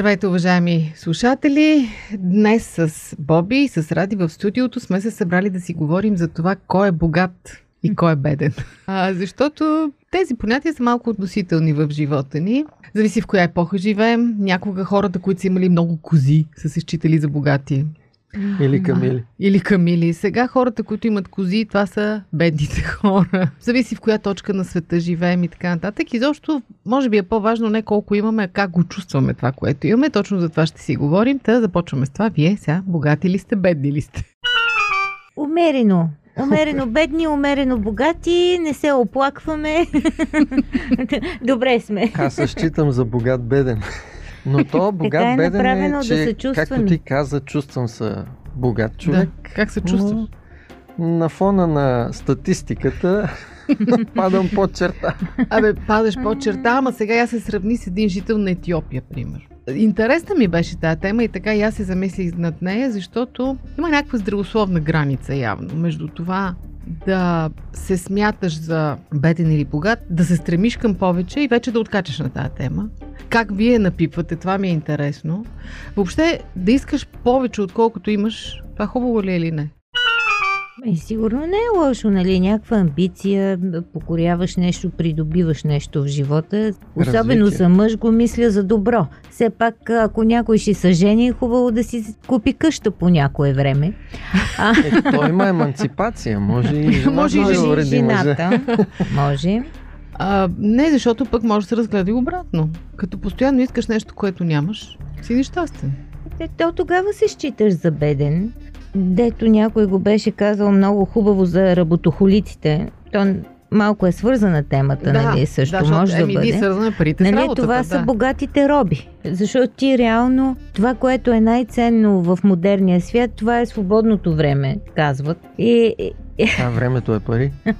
Здравейте, уважаеми слушатели! Днес с Боби и с Ради в студиото сме се събрали да си говорим за това кой е богат и кой е беден. А, защото тези понятия са малко относителни в живота ни. Зависи в коя епоха живеем. Някога хората, които са имали много кози, са се считали за богати. Или Камили. Или камили. Сега хората, които имат кози, това са бедните хора. Зависи в коя точка на света живеем и така нататък. И защо, може би е по-важно не колко имаме, а как го чувстваме това, което имаме. Точно за това ще си говорим. Та започваме с това. Вие сега богати ли сте, бедни ли сте? Умерено. Умерено бедни, умерено богати, не се оплакваме. Добре сме. Аз се считам за богат беден. Но то богат е беден направено е, да че, се чувстваме. както ти каза, чувствам се богат човек. Да. Как се чувстваш? Но на фона на статистиката падам под черта. Абе, падаш по черта, ама сега я се сравни с един жител на Етиопия, пример. Интересна ми беше тази тема и така и аз се замислих над нея, защото има някаква здравословна граница явно между това да се смяташ за беден или богат, да се стремиш към повече и вече да откачаш на тази тема. Как вие напипвате, това ми е интересно. Въобще, да искаш повече, отколкото имаш, това хубаво ли е или не? Е, сигурно не е лошо, нали? Някаква амбиция, покоряваш нещо, придобиваш нещо в живота. Особено Развитие. за мъж го мисля за добро. Все пак, ако някой ще се жени, е хубаво да си купи къща по някое време. А, Е, той има емансипация. Може и жената Може и да уреди жената. Може. А, не, защото пък може да се разгледа и обратно. Като постоянно искаш нещо, което нямаш, си нещастен. То тогава се считаш за беден. Дето някой го беше казал много хубаво за работохолиците. То малко е свързана темата, нали? Също да, може да еми, бъде. Ние свързваме парите с Нали, това да. са богатите роби. Защото ти реално, това, което е най-ценно в модерния свят, това е свободното време, казват. И, и, А, времето е пари.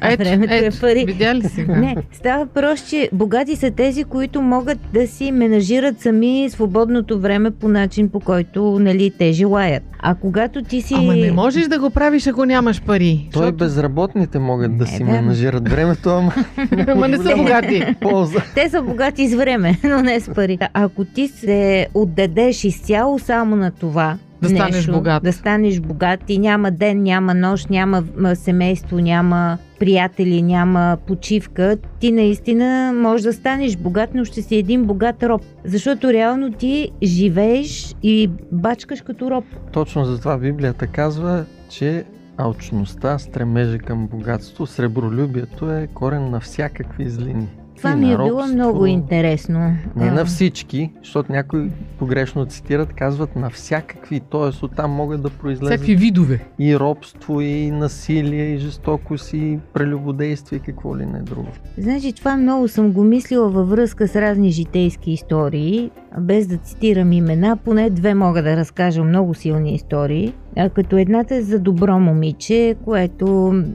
а времето е пари. Видя ли сега? Не, става въпрос, че богати са тези, които могат да си менажират сами свободното време по начин, по който нали, те желаят. А когато ти си... Ама не можеш да го правиш, ако нямаш пари. Той защото- безработните могат да Не, си да. менажират времето, ама Ама не са богати. полза. Те са богати с време, но не с пари. Ако ти се отдадеш изцяло само на това, Да станеш нещо, богат. Да станеш богат и няма ден, няма нощ, няма семейство, няма приятели, няма почивка, ти наистина можеш да станеш богат, но ще си един богат роб. Защото реално ти живееш и бачкаш като роб. Точно затова Библията казва, че алчността, стремежа към богатство, сребролюбието е корен на всякакви злини. Това ми е било много интересно. Не А, на всички, защото някои погрешно цитират, казват на всякакви, т.е. оттам могат да произлезат Всякакви видове. и робство, и насилие, и жестокост, и прелюбодействие, и какво ли не друго. Значи това много съм го мислила във връзка с разни житейски истории, без да цитирам имена, поне две мога да разкажа много силни истории. А, Като едната е за добро момиче, което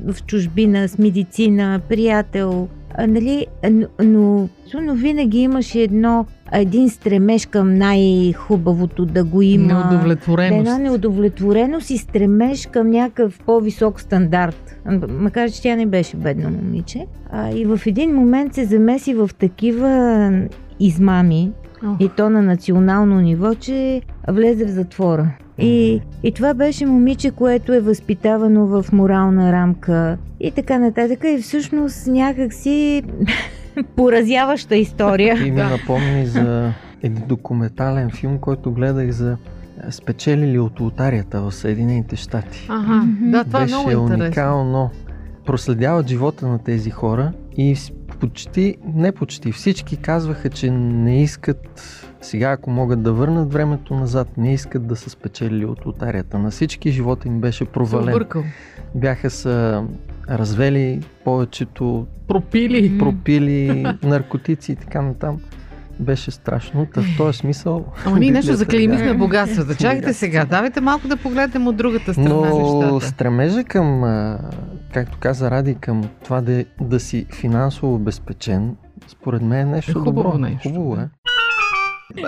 в чужбина с медицина, приятел, а, нали, но, но, винаги имаше едно, един стремеж към най-хубавото да го има. Да, една Неудовлетвореност. неудовлетвореност и стремеж към някакъв по-висок стандарт. Макар, че тя не беше бедно момиче. А, и в един момент се замеси в такива измами, Ох. и то на национално ниво, че влезе в затвора. И, и това беше момиче, което е възпитавано в морална рамка и така нататък. И всъщност някакси поразяваща история. И ми напомни за един документален филм, който гледах за спечелили от лотарията в Съединените щати. Ага, да, това Беше е много интересно. уникално. Проследяват живота на тези хора и почти, не почти, всички казваха, че не искат сега, ако могат да върнат времето назад, не искат да са спечелили от лотарията. На всички живота им беше провален. Бяха са развели повечето, Пропили. пропили наркотици и така натам. Беше страшно. Та в този смисъл. Ама ние нещо заклеймихме да. богатствата. Чакайте сега, давайте малко да погледнем от другата страна Но нещата. стремежа към, както каза Ради, към това да, да си финансово обезпечен, според мен е нещо Е хубаво добро. нещо, Хубаво е.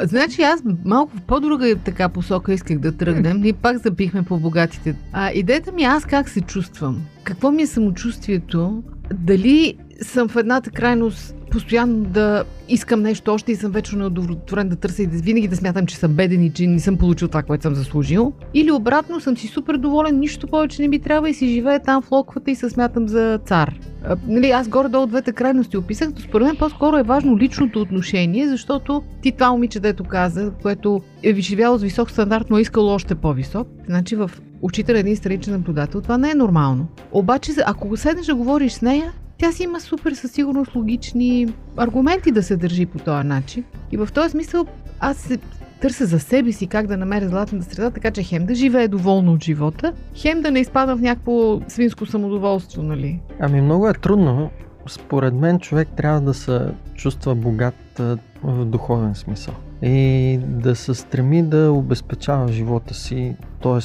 Значи аз малко в по-друга така посока исках да тръгнем. Ние пак запихме по богатите. А идеята ми е аз как се чувствам. Какво ми е самочувствието? Дали съм в едната крайност постоянно да искам нещо още и съм вечно неудовлетворен да търся и да, винаги да смятам, че съм беден и че не съм получил това, което съм заслужил. Или обратно съм си супер доволен, нищо повече не ми трябва и си живея там в локвата и се смятам за цар. А, нали, аз горе-долу двете крайности описах, но според мен по-скоро е важно личното отношение, защото ти това момиче, дето каза, което е живяло с висок стандарт, но е искало още по-висок, значи в очите на един страничен наблюдател това не е нормално. Обаче, ако седнеш да говориш с нея, тя си има супер със сигурност логични аргументи да се държи по този начин. И в този смисъл аз се търся за себе си как да намеря златната среда, така че хем да живее доволно от живота, хем да не изпада в някакво свинско самодоволство, нали? Ами много е трудно. Според мен човек трябва да се чувства богат в духовен смисъл. И да се стреми да обезпечава живота си, т.е.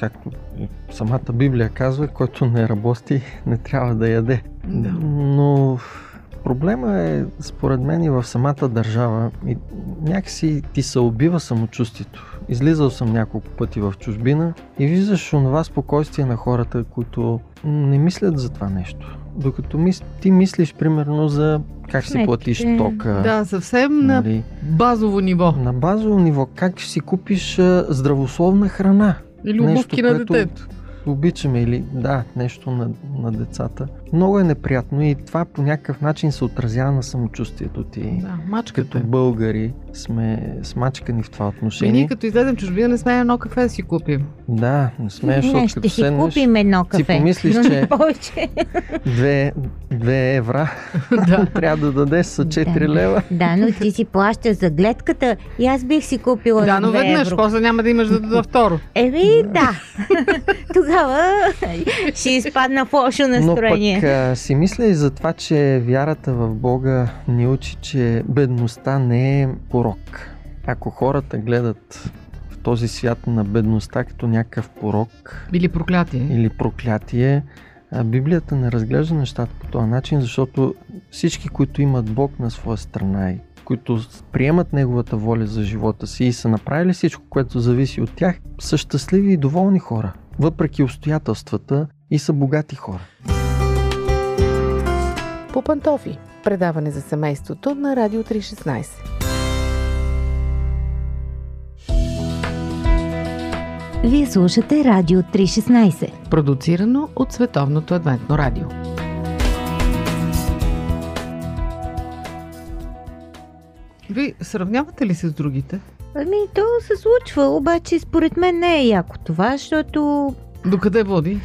както самата Библия казва, който не работи, не трябва да яде. Да. Но проблема е, според мен, и в самата държава. И някакси ти се убива самочувствието. Излизал съм няколко пъти в чужбина и виждаш онова спокойствие на хората, които не мислят за това нещо. Докато мис... ти мислиш, примерно, за как си Сметките. платиш тока. Да, съвсем на нали, базово ниво. на базово ниво, как ще си купиш здравословна храна. Или обувки на детето. Обичаме или да, нещо на, на децата. Много е неприятно и това по някакъв начин се отразява на самочувствието ти. Да, мачката. Като българи сме смачкани в това отношение. ние като излезем чужбина не сме едно кафе да си купим. Да, не сме, защото Не, като ще си седнеш купим едно кафе. помислиш, но че- две, две евра, да. трябва да дадеш са 4 Да. лева. Да, но ти си плащаш за гледката и аз бих си купила Да, но 2 веднъж, евро. после няма да имаш да да второ. Еми, да. Тогава ще изпадна в лошо Но настроение. пък а, си мисля и за това, че вярата в Бога ни учи, че бедността не е порок. Ако хората гледат в този свят на бедността като някакъв порок Били проклятие. или проклятие, Библията не разглежда нещата по този начин, защото всички, които имат Бог на своя страна и които приемат Неговата воля за живота си и са направили всичко, което зависи от тях, са щастливи и доволни хора, въпреки обстоятелствата и са богати хора. По пантофи. Предаване за семейството на Радио 316. Вие слушате Радио 316. Продуцирано от Световното адвентно радио. Ви сравнявате ли се с другите? Ами, то се случва, обаче според мен не е яко това, защото Докъде води?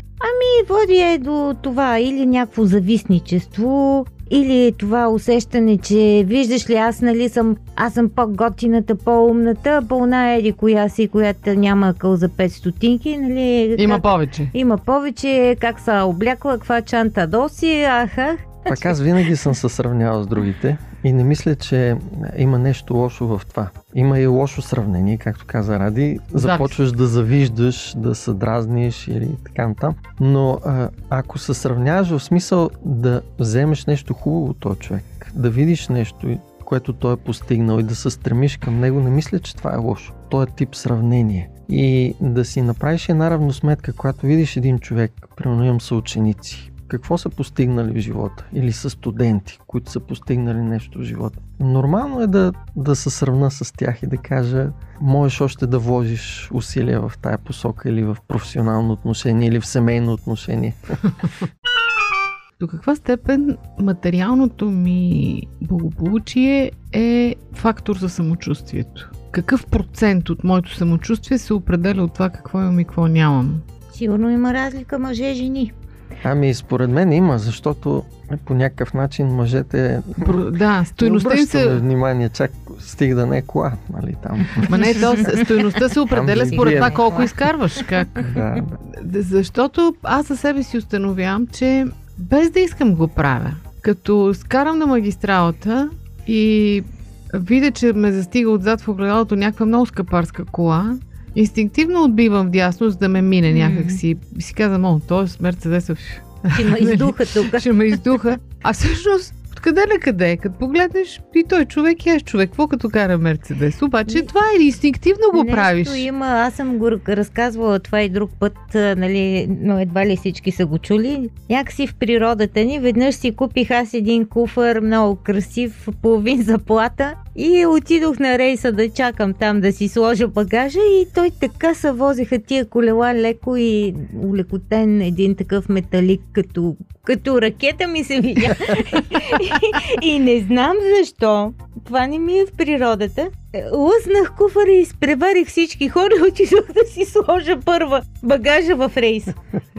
и води е до това или някакво зависничество, или това усещане, че виждаш ли аз нали съм, аз съм по-готината, по-умната, по-она еди коя си, която няма къл за 5 стотинки, нали? Има как- повече. Има повече, как са облякла, каква чанта доси, аха. Пак аз винаги съм се сравнявал с другите и не мисля, че има нещо лошо в това. Има и лошо сравнение, както каза Ради. Започваш да завиждаш, да се дразниш или така натам. Но а, ако се сравняваш в смисъл да вземеш нещо хубаво от този човек, да видиш нещо, което той е постигнал и да се стремиш към него, не мисля, че това е лошо. То е тип сравнение. И да си направиш една равносметка, когато видиш един човек, примерно имам съученици, какво са постигнали в живота или са студенти, които са постигнали нещо в живота. Нормално е да, да се сравна с тях и да кажа, можеш още да вложиш усилия в тая посока или в професионално отношение или в семейно отношение. До каква степен материалното ми благополучие е фактор за самочувствието? Какъв процент от моето самочувствие се определя от това какво имам и какво нямам? Сигурно има разлика мъже-жени. Ами според мен има, защото по някакъв начин мъжете Да, стойността им се... внимание, чак стига да не е кола, нали там. Ма не, то, стойността се определя Там според това колко изкарваш. Как? да, да. Защото аз за себе си установявам, че без да искам го правя. Като скарам на магистралата и видя, че ме застига отзад в огледалото някаква много скъпарска кола, инстинктивно отбивам вдясно, за да ме мине някакси. И си казвам, о, той е Мерцедесов. Ще ме издуха тук. Ще ме издуха. А всъщност къде на къде? Като погледнеш и той човек и аз човек. Какво като кара Мерцедес? Обаче Не- това е инстинктивно го Нещо правиш. има, аз съм го разказвала това и друг път, нали, но едва ли всички са го чули. Някакси в природата ни, веднъж си купих аз един куфър, много красив, половин заплата и отидох на рейса да чакам там да си сложа багажа и той така се возеха тия колела леко и улекотен един такъв металик, като, като ракета ми се видя. и не знам защо, това не ми е в природата. Е, Лъснах куфара и изпреварих всички хора и отидох да си сложа първа багажа в рейс.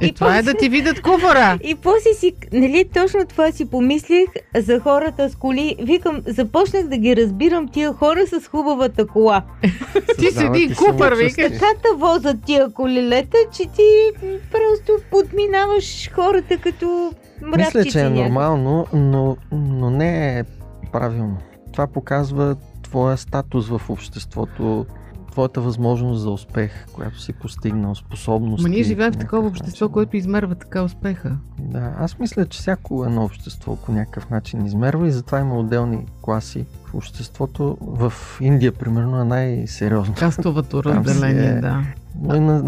Е, това е да ти видят куфара. И после си, нали, точно това си помислих за хората с коли. Викам, започнах да ги разбирам тия хора с хубавата кола. Ти седи куфар, викаш. Така те возят тия колелета, че ти просто подминаваш хората като мравчици. Мисля, че е нормално, но, но не е правилно. Това показва твоя статус в обществото, твоята възможност за успех, която си постигнал, способност. Ма ние живеем в такова общество, което измерва така успеха. Да, аз мисля, че всяко едно общество по някакъв начин измерва и затова има отделни класи в обществото. В Индия, примерно, е най-сериозно. Кастовото разделение, е- да. Но и на,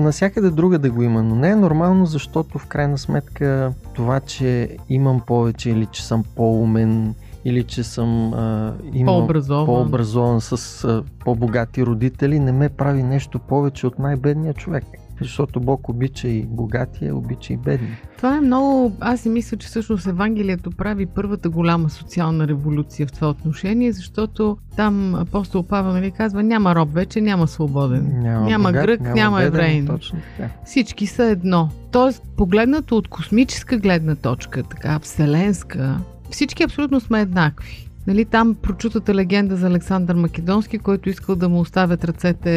друга да го има. Но не е нормално, защото в крайна сметка това, че имам повече или че съм по-умен или че съм а, имал По-образован. по-образован с а, по-богати родители, не ме прави нещо повече от най-бедния човек. Защото Бог обича и богатия, обича и бедния. Това е много... Аз си мисля, че всъщност Евангелието прави първата голяма социална революция в това отношение, защото там апостол Павел нали, казва няма роб вече, няма свободен. Няма, Няма богат, грък, няма беден, евреин. Точно така. Всички са едно. Тоест, погледнато от космическа гледна точка, така вселенска, всички абсолютно сме еднакви. Нали, там прочутата легенда за Александър Македонски, който искал да му оставят ръцете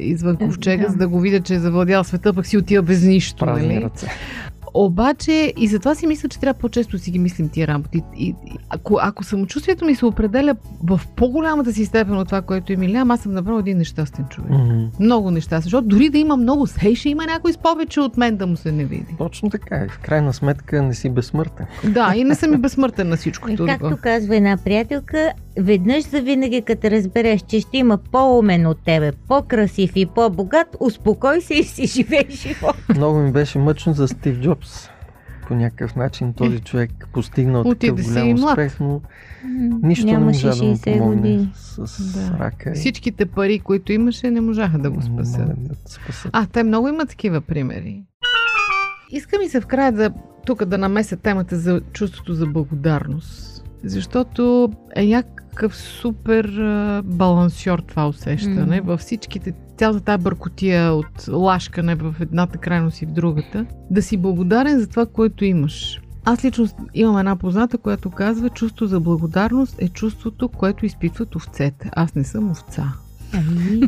извън ковчега, Да. за да го видят, че е завладял света, пък си отива без нищо. Празни Нали? ръце. Обаче и затова си мисля, че трябва по-често си ги мислим тия работи. И, и, ако, ако самочувствието ми се определя в по-голямата си степен от това, което е милям, аз съм направо един нещастен човек. Мгм. Много нещастен, защото дори да има много сей, ще има някой с повече от мен да му се не види. Точно така. И в крайна сметка не си безсмъртен. Да, и не съм и безсмъртен на всичко. И друго. както казва една приятелка, веднъж за винаги, като разбереш, че ще има по-умен от тебе, по-красив и по-богат, успокой се и си живей живот. Много ми беше мъчно за Стив Джобс. По някакъв начин този човек постигнал Отиде такъв голям успех, но нищо не Нямаше можа да му 60 помогне години. с, с Да. рака. и Всичките пари, които имаше, не можаха да го не спасят. да спасят. А, те много имат такива примери. Иска ми се в края да тук да намеся темата за чувството за благодарност. Защото е някакъв супер балансьор това усещане М. във всичките, цялата тази бъркотия от лашкане в едната крайност и в другата. Да си благодарен за това, което имаш. Аз лично имам една позната, която казва, чувство за благодарност е чувството, което изпитват овцете. Аз не съм овца. Ами,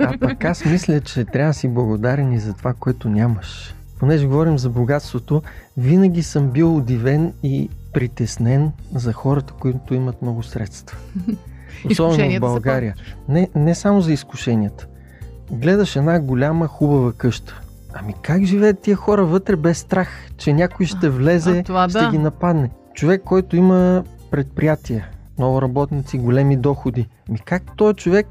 А пък аз мисля, че трябва да си благодарен и за това, което нямаш. Понеже говорим за богатството, винаги съм бил удивен и притеснен за хората, които имат много средства. Особено в България. Не, не само за изкушенията. Гледаш една голяма, хубава къща. Ами как живеят тия хора вътре без страх, че някой ще влезе, а това ще да. ги нападне? Човек, който има предприятие, много работници, големи доходи. Ми как този човек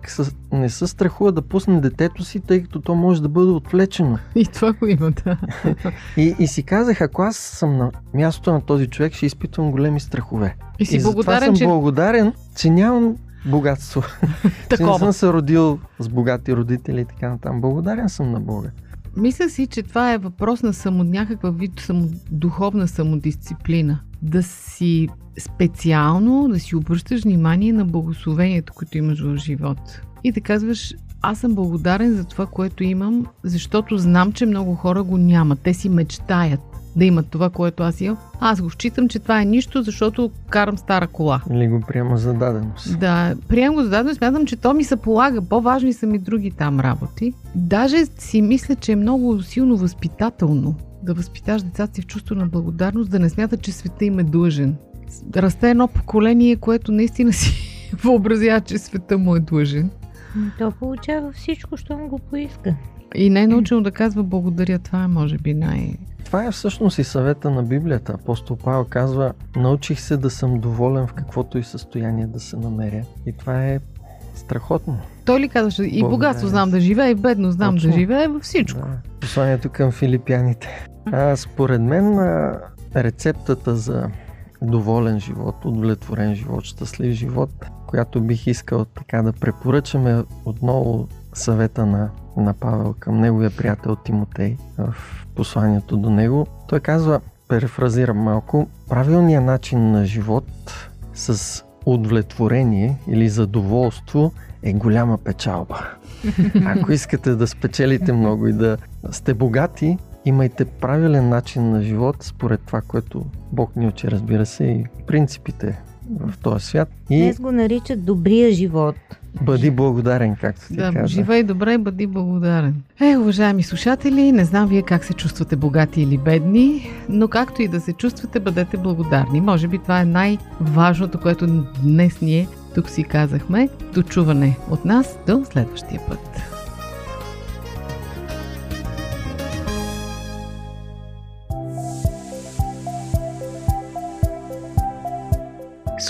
не се страхува да пусне детето си, тъй като то може да бъде отвлечено? И това го има, да. И, и си казах, ако аз съм на мястото на този човек, ще изпитвам големи страхове. И си и благодарен, съм че благодарен, че нямам богатство. че не съм се родил с богати родители и така натам. Благодарен съм на Бога. Мисля си, че това е въпрос на само, някаква вид само, духовна самодисциплина. Да си специално, да си обръщаш внимание на благословението, което имаш в живота. И да казваш, аз съм благодарен за това, което имам, защото знам, че много хора го нямат. Те си мечтаят да имат това, което аз имам. Аз го считам, че това е нищо, защото карам стара кола. Или го приема за даденост. Да, приемам го за дадено, смятам, че то ми се полага. По-важни са ми други там работи. Даже си мисля, че е много силно възпитателно да възпиташ децата си в чувство на благодарност, да не смятат, че света им е длъжен. Расте едно поколение, което наистина си въобразява, че света му е длъжен. То получава всичко, що му го поиска. И не е научено да казва благодаря. Това е, може би, най... Това е всъщност и съвета на Библията. Апостол Павел казва, научих се да съм доволен в каквото и състояние да се намеря. И това е страхотно. Той ли казваше, и богатство знам да живея, и бедно знам Точно. да живея, във всичко. Да. Посланието към филипяните. А, според мен рецептата за доволен живот, удовлетворен живот, щастлив живот, която бих искал така да препоръчаме отново съвета на, на Павел към неговия приятел Тимотей в посланието до него. Той казва, перефразирам малко, правилният начин на живот с удовлетворение или задоволство е голяма печалба. Ако искате да спечелите много и да сте богати, имайте правилен начин на живот според това, което Бог ни учи, разбира се, и принципите в този свят. И... Днес го наричат добрия живот. Бъди благодарен, както ти да, каза. Живей добре, бъди благодарен. Е, уважаеми слушатели, не знам вие как се чувствате богати или бедни, но както и да се чувствате, бъдете благодарни. Може би това е най-важното, което днес ние тук си казахме. До чуване от нас до следващия път.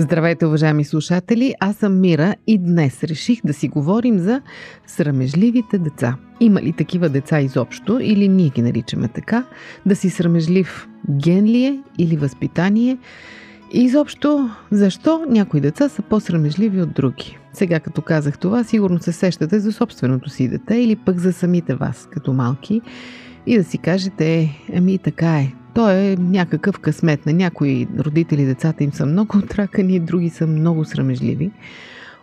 Здравейте, уважаеми слушатели! Аз съм Мира и днес реших да си говорим за срамежливите деца. Има ли такива деца изобщо или ние ги наричаме така? Да си срамежлив ген ли е или възпитание? И изобщо, защо някои деца са по-срамежливи от други? Сега като казах това, сигурно се сещате за собственото си дете или пък за самите вас, като малки, и да си кажете, ами така е, то е някакъв късмет. На някои родители децата им са много отракани, други са много срамежливи.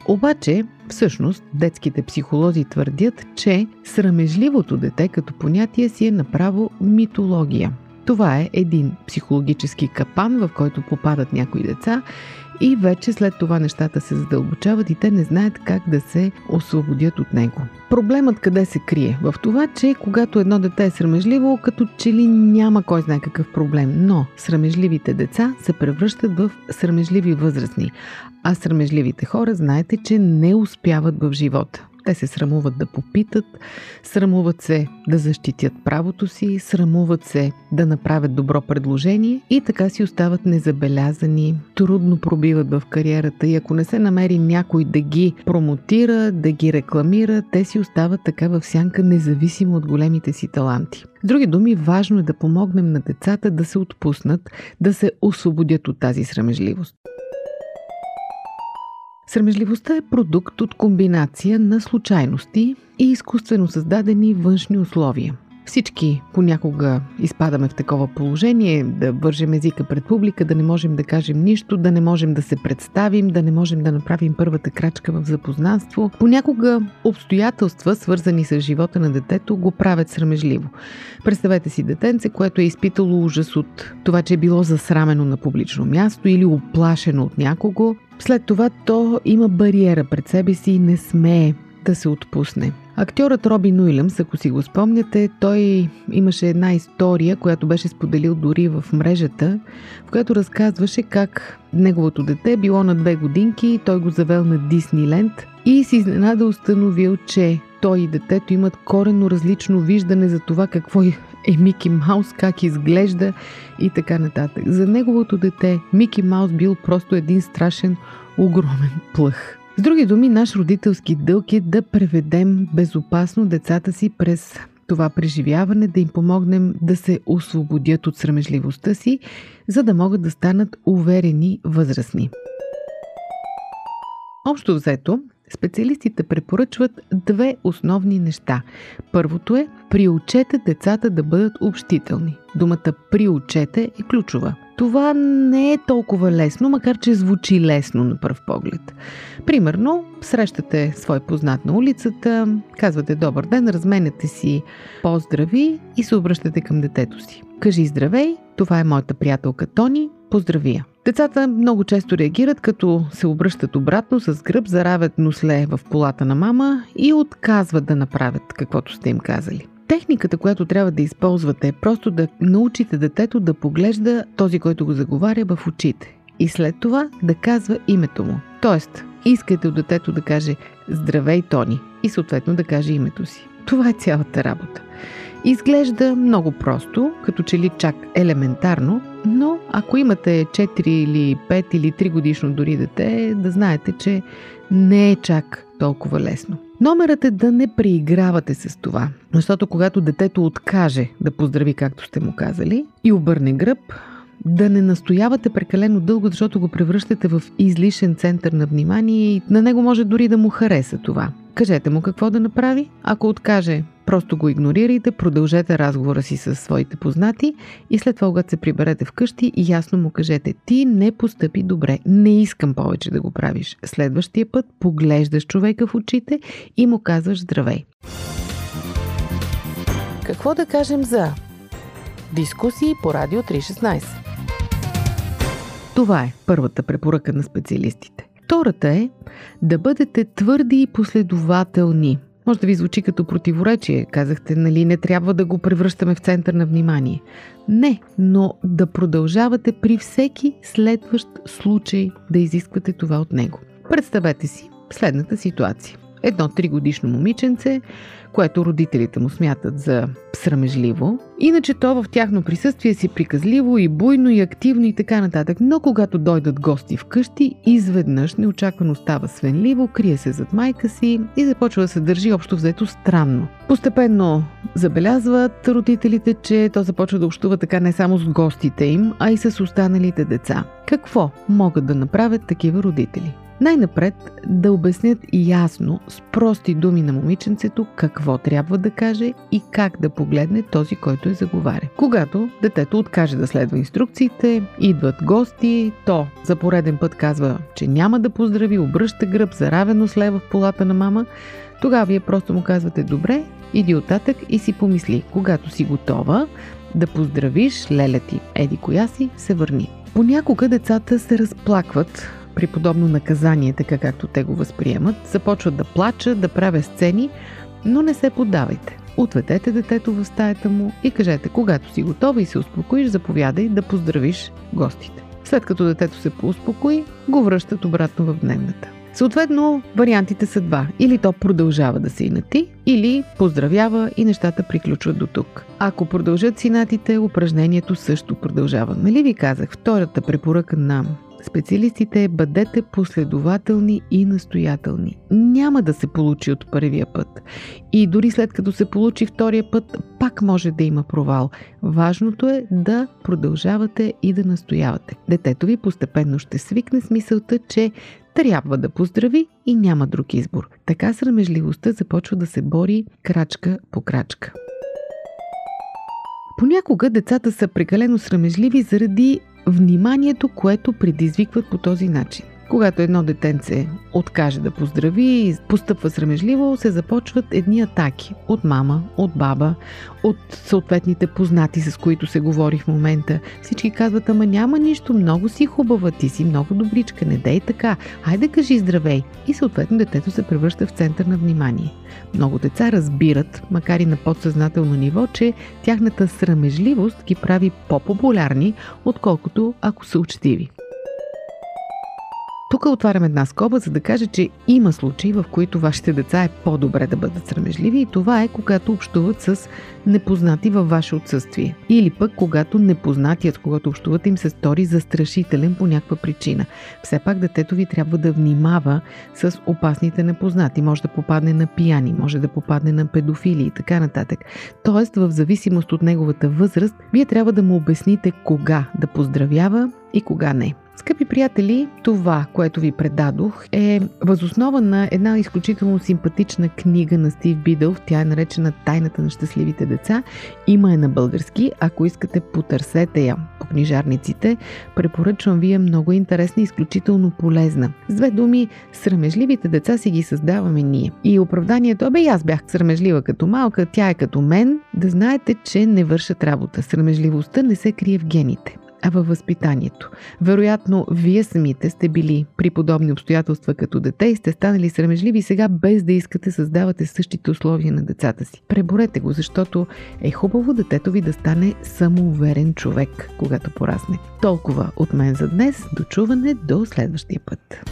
Обаче, всъщност, детските психолози твърдят, че срамежливото дете като понятие си е направо митология. Това е един психологически капан, в който попадат някои деца и вече след това нещата се задълбочават и те не знаят как да се освободят от него. Проблемът къде се крие? В това, че когато едно дете е срамежливо, като че ли няма кой знае какъв проблем, но срамежливите деца се превръщат в срамежливи възрастни, а срамежливите хора знаете, че не успяват в живота. Те се срамуват да попитат, срамуват се да защитят правото си, срамуват се да направят добро предложение и така си остават незабелязани, трудно пробиват в кариерата и ако не се намери някой да ги промотира, да ги рекламира, те си остават така в сянка независимо от големите си таланти. С други думи, важно е да помогнем на децата да се отпуснат, да се освободят от тази срамежливост. Срамежливостта е продукт от комбинация на случайности и изкуствено създадени външни условия. Всички понякога изпадаме в такова положение, да вържем езика пред публика, да не можем да кажем нищо, да не можем да се представим, да не можем да направим първата крачка в запознанство. Понякога обстоятелства, свързани с живота на детето, го правят срамежливо. Представете си детенце, което е изпитало ужас от това, че е било засрамено на публично място или оплашено от някого. След това то има бариера пред себе си и не смее да се отпусне. Актьорът Робин Уилямс, ако си го спомняте, той имаше една история, която беше споделил дори в мрежата, в която разказваше как неговото дете било на две годинки, той го завел на Дисниленд и си изненада установил, че той и детето имат корено различно виждане за това какво е Мики Маус, как изглежда и така нататък. За неговото дете Мики Маус бил просто един страшен, огромен плъх. С други думи, наш родителски дълг е да преведем безопасно децата си през това преживяване, да им помогнем да се освободят от срамежливостта си, за да могат да станат уверени възрастни. Общо взето, специалистите препоръчват две основни неща. Първото е приучете децата да бъдат общителни. Думата приучете е ключова. Това не е толкова лесно, макар че звучи лесно на пръв поглед. Примерно, срещате свой познат на улицата, казвате добър ден, разменяте си поздрави и се обръщате към детето си. Кажи здравей, това е моята приятелка Тони, поздравия. Децата много често реагират, като се обръщат обратно с гръб, заравят носле в полата на мама и отказват да направят каквото сте им казали. Техниката, която трябва да използвате е просто да научите детето да поглежда този, който го заговаря в очите. И след това да казва името му. Тоест, искате от детето да каже Здравей, Тони и съответно да каже името си. Това е цялата работа. Изглежда много просто, като че ли чак елементарно, но ако имате 4 или 5 или 3 годишно дори дете, да знаете, че не е чак толкова лесно. Номерът е да не преигравате с това, защото когато детето откаже да поздрави както сте му казали и обърне гръб, да не настоявате прекалено дълго, защото го превръщате в излишен център на внимание и на него може дори да му хареса това. Кажете му какво да направи. Ако откаже, просто го игнорирайте, продължете разговора си с своите познати и след това, когато се приберете вкъщи, ясно му кажете ти не постъпи добре, не искам повече да го правиш. Следващия път поглеждаш човека в очите и му казваш здравей. Какво да кажем за дискусии по Радио 316? Това е първата препоръка на специалистите. Втората е да бъдете твърди и последователни. Може да ви звучи като противоречие. Казахте, нали, не трябва да го превръщаме в център на внимание. Не, но да продължавате при всеки следващ случай да изисквате това от него. Представете си следната ситуация. Едно тригодишно момиченце което родителите му смятат за срамежливо. Иначе то в тяхно присъствие си приказливо и буйно и активно и така нататък. Но когато дойдат гости вкъщи, изведнъж неочаквано става свенливо, крие се зад майка си и започва да се държи общо взето странно. Постепенно забелязват родителите, че то започва да общува така не само с гостите им, а и с останалите деца. Какво могат да направят такива родители? Най-напред да обяснят ясно, с прости думи на момиченцето, какво трябва да каже и как да погледне този, който е заговаря. Когато детето откаже да следва инструкциите, идват гости, то за пореден път казва, че няма да поздрави, обръща гръб, заравено с лева в полата на мама, тогава вие просто му казвате добре, иди оттатък и си помисли, когато си готова да поздравиш леля ти, еди коя си, се върни. Понякога децата се разплакват при подобно наказание, така както те го възприемат, започват да плачат, да правят сцени, но не се поддавайте. Отведете детето в стаята му и кажете, когато си готова и се успокоиш, заповядай да поздравиш гостите. След като детето се поуспокои, го връщат обратно в дневната. Съответно, вариантите са два. Или то продължава да се инати, или поздравява и нещата приключват до тук. Ако продължат синатите, упражнението също продължава. Нали ви казах, втората препоръка на специалистите бъдете последователни и настоятелни. Няма да се получи от първия път. И дори след като се получи втория път, пак може да има провал. Важното е да продължавате и да настоявате. Детето ви постепенно ще свикне с мисълта, че трябва да поздрави и няма друг избор. Така срамежливостта започва да се бори крачка по крачка. Понякога децата са прекалено срамежливи заради вниманието, което предизвикват по този начин. Когато едно детенце откаже да поздрави и постъпва срамежливо, се започват едни атаки от мама, от баба, от съответните познати, с които се говори в момента. Всички казват, ама няма нищо, много си хубава, ти си много добричка, не дей така, хайде кажи здравей. И съответно детето се превръща в център на внимание. Много деца разбират, макар и на подсъзнателно ниво, че тяхната срамежливост ги прави по-популярни, отколкото ако са учтиви. Тук отварям една скоба, за да кажа, че има случаи, в които вашите деца е по-добре да бъдат срамежливи и това е когато общуват с непознати във ваше отсъствие. Или пък когато непознатият, когато общуват им се стори застрашителен по някаква причина. Все пак детето ви трябва да внимава с опасните непознати. Може да попадне на пияни, може да попадне на педофили и така нататък. Тоест, в зависимост от неговата възраст, вие трябва да му обясните кога да поздравява и кога не. Скъпи приятели, това, което ви предадох е възоснова на една изключително симпатична книга на Стив Бидълф. Тя е наречена Тайната на щастливите деца. Има е на български. Ако искате, потърсете я по книжарниците. Препоръчвам ви е много интересна и изключително полезна. С две думи, срамежливите деца си ги създаваме ние. И оправданието, бе, аз бях срамежлива като малка, тя е като мен, да знаете, че не вършат работа. Срамежливостта не се крие в гените а във възпитанието. Вероятно, вие самите сте били при подобни обстоятелства като дете и сте станали срамежливи сега без да искате създавате същите условия на децата си. Преборете го, защото е хубаво детето ви да стане самоуверен човек, когато порасне. Толкова от мен за днес. Дочуване до следващия път.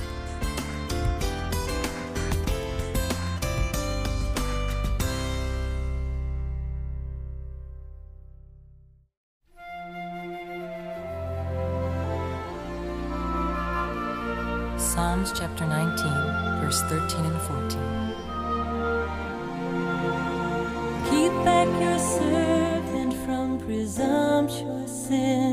Psalms chapter 19, verse 13 and 14. Keep back your servant from presumptuous sins.